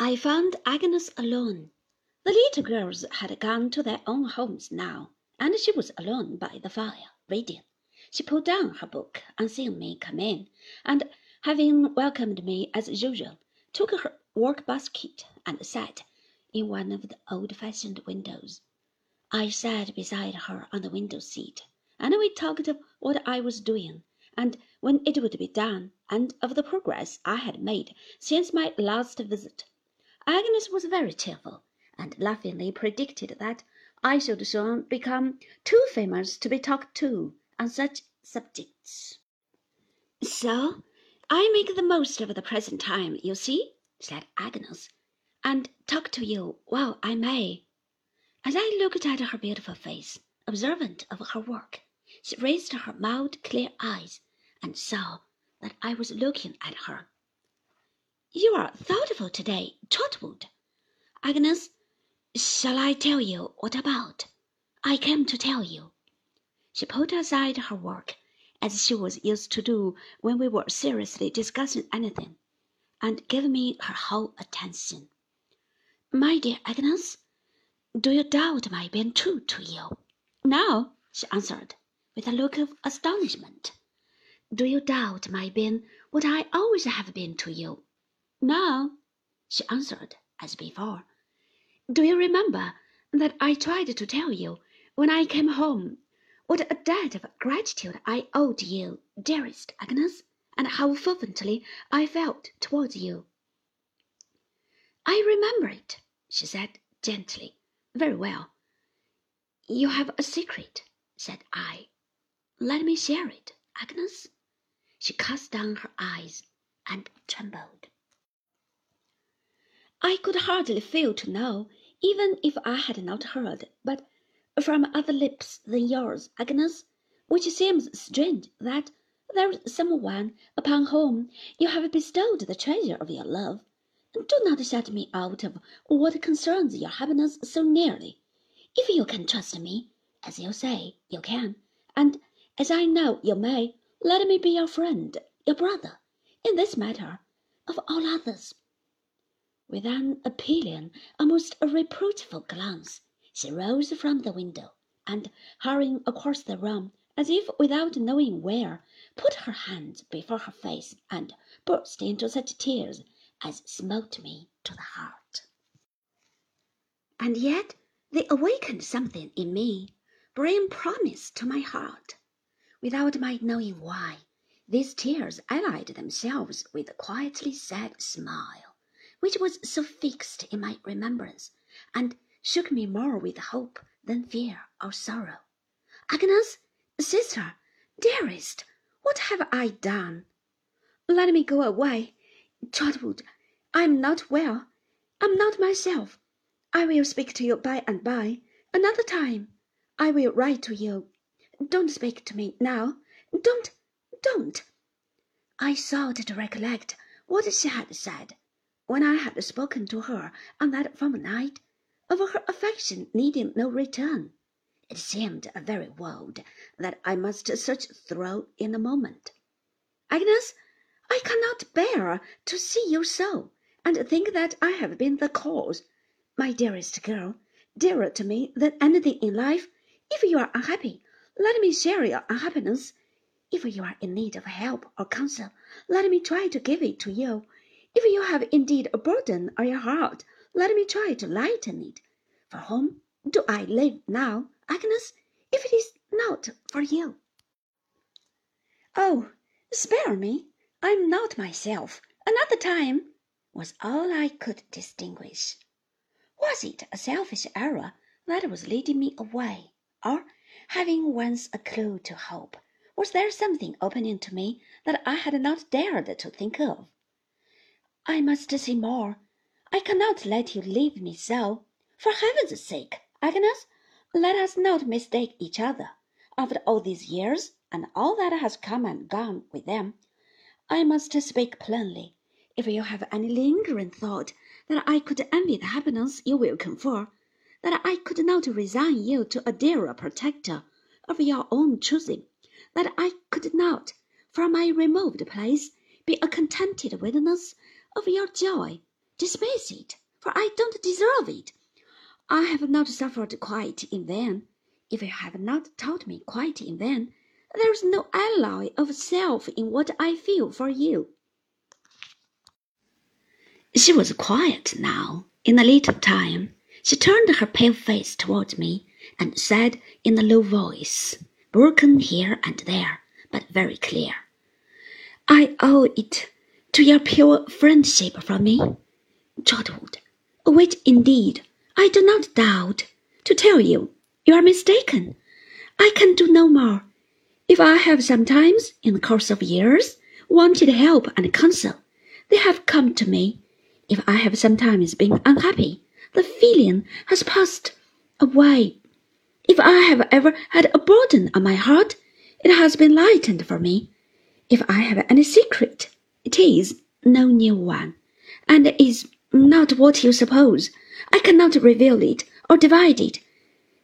I found Agnes alone. The little girls had gone to their own homes now, and she was alone by the fire, reading. She put down her book on seeing me come in, and, having welcomed me as usual, took her work basket and sat in one of the old fashioned windows. I sat beside her on the window seat, and we talked of what I was doing, and when it would be done, and of the progress I had made since my last visit. Agnes was very cheerful, and laughingly predicted that I should soon become too famous to be talked to on such subjects. So I make the most of the present time, you see, said Agnes, and talk to you while I may. As I looked at her beautiful face, observant of her work, she raised her mild, clear eyes and saw that I was looking at her. You are thoughtful today, Trotwood. Agnes, shall I tell you what about? I came to tell you. She put aside her work, as she was used to do when we were seriously discussing anything, and gave me her whole attention. My dear Agnes, do you doubt my being true to you? No, she answered, with a look of astonishment. Do you doubt my being what I always have been to you? No, she answered as before. Do you remember that I tried to tell you when I came home what a debt of gratitude I owed you, dearest Agnes, and how fervently I felt towards you? I remember it, she said gently. Very well. You have a secret, said I. Let me share it, Agnes. She cast down her eyes and trembled. I could hardly fail to know, even if I had not heard, but from other lips than yours, Agnes, which seems strange that there is some one upon whom you have bestowed the treasure of your love. Do not shut me out of what concerns your happiness so nearly. If you can trust me, as you say you can, and as I know you may, let me be your friend, your brother, in this matter, of all others. With an appealing, almost a reproachful glance, she rose from the window, and, hurrying across the room, as if without knowing where, put her hands before her face and burst into such tears as smote me to the heart. And yet they awakened something in me, bringing promise to my heart. Without my knowing why, these tears allied themselves with a quietly sad smile which was so fixed in my remembrance, and shook me more with hope than fear or sorrow. Agnes, sister, dearest, what have I done? Let me go away. Trotwood, I am not well. I am not myself. I will speak to you by and by, another time. I will write to you. Don't speak to me now. Don't, don't. I sought to recollect what she had said when I had spoken to her on that fortnight of her affection needing no return. It seemed a very world that I must search through in a moment. Agnes, I cannot bear to see you so, and think that I have been the cause. My dearest girl, dearer to me than anything in life, if you are unhappy, let me share your unhappiness. If you are in need of help or counsel, let me try to give it to you. If you have indeed a burden on your heart, let me try to lighten it. For whom do I live now, Agnes, if it is not for you? Oh, spare me! I am not myself. Another time was all I could distinguish. Was it a selfish error that was leading me away, or, having once a clue to hope, was there something opening to me that I had not dared to think of? I must see more. I cannot let you leave me so. For heaven's sake, Agnes, let us not mistake each other. After all these years, and all that has come and gone with them, I must speak plainly. If you have any lingering thought that I could envy the happiness you will confer, that I could not resign you to a dearer protector of your own choosing, that I could not, from my removed place, be a contented witness of your joy, dismiss it, for I don't deserve it. I have not suffered quite in vain. If you have not taught me quite in vain, there is no alloy of self in what I feel for you. She was quiet now. In a little time, she turned her pale face toward me and said in a low voice, broken here and there, but very clear, I owe it to your pure friendship for me, Trotwood, which indeed I do not doubt. To tell you, you are mistaken. I can do no more. If I have sometimes, in the course of years, wanted help and counsel, they have come to me. If I have sometimes been unhappy, the feeling has passed away. If I have ever had a burden on my heart, it has been lightened for me. If I have any secret, it is no new one, and is not what you suppose. I cannot reveal it or divide it.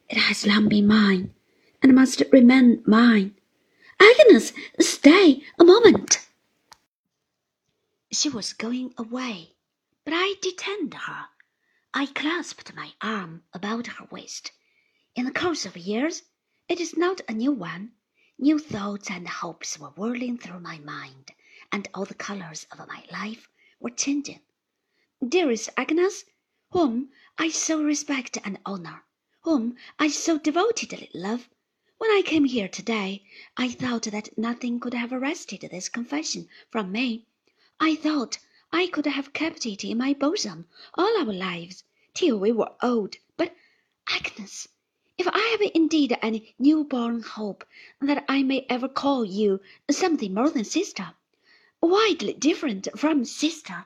It has long been mine, and must remain mine. Agnes, stay a moment. She was going away, but I detained her. I clasped my arm about her waist. In the course of years, it is not a new one. New thoughts and hopes were whirling through my mind, and all the colors of my life were changing. Dearest Agnes, whom I so respect and honor, whom I so devotedly love, when I came here today, I thought that nothing could have wrested this confession from me. I thought I could have kept it in my bosom all our lives till we were old. But, Agnes, if I have indeed any new-born hope that I may ever call you something more than sister, widely different from sister,